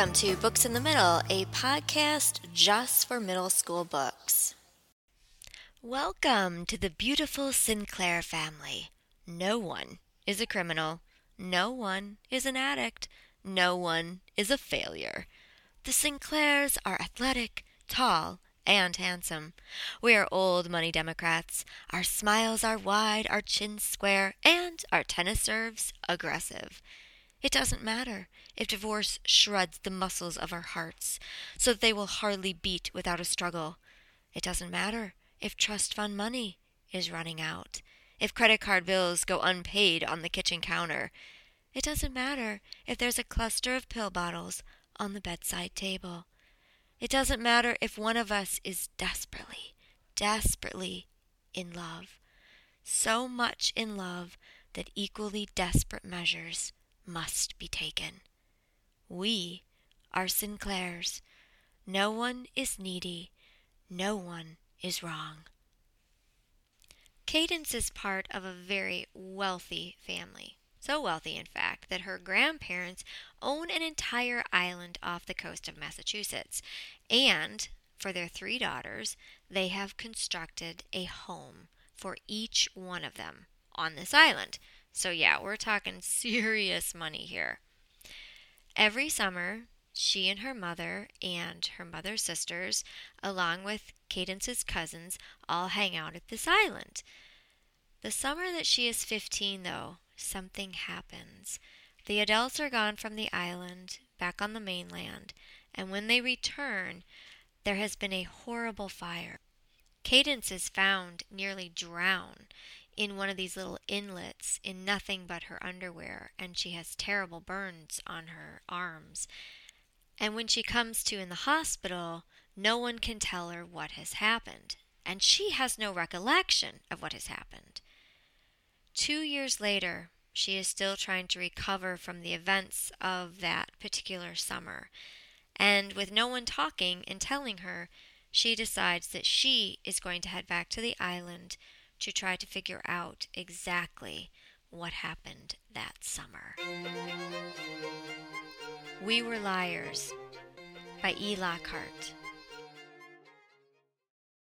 Welcome to Books in the Middle, a podcast just for middle school books. Welcome to the beautiful Sinclair family. No one is a criminal. No one is an addict. No one is a failure. The Sinclairs are athletic, tall, and handsome. We are old money Democrats. Our smiles are wide, our chins square, and our tennis serves aggressive. It doesn't matter if divorce shreds the muscles of our hearts so that they will hardly beat without a struggle. It doesn't matter if trust fund money is running out, if credit card bills go unpaid on the kitchen counter. It doesn't matter if there's a cluster of pill bottles on the bedside table. It doesn't matter if one of us is desperately, desperately in love. So much in love that equally desperate measures must be taken. We are Sinclairs. No one is needy. No one is wrong. Cadence is part of a very wealthy family. So wealthy, in fact, that her grandparents own an entire island off the coast of Massachusetts. And for their three daughters, they have constructed a home for each one of them on this island. So, yeah, we're talking serious money here. Every summer, she and her mother and her mother's sisters, along with Cadence's cousins, all hang out at this island. The summer that she is 15, though, something happens. The adults are gone from the island, back on the mainland, and when they return, there has been a horrible fire. Cadence is found nearly drowned in one of these little inlets in nothing but her underwear, and she has terrible burns on her arms. And when she comes to in the hospital, no one can tell her what has happened, and she has no recollection of what has happened. Two years later, she is still trying to recover from the events of that particular summer, and with no one talking and telling her, she decides that she is going to head back to the island to try to figure out exactly what happened that summer. We Were Liars by E. Lockhart.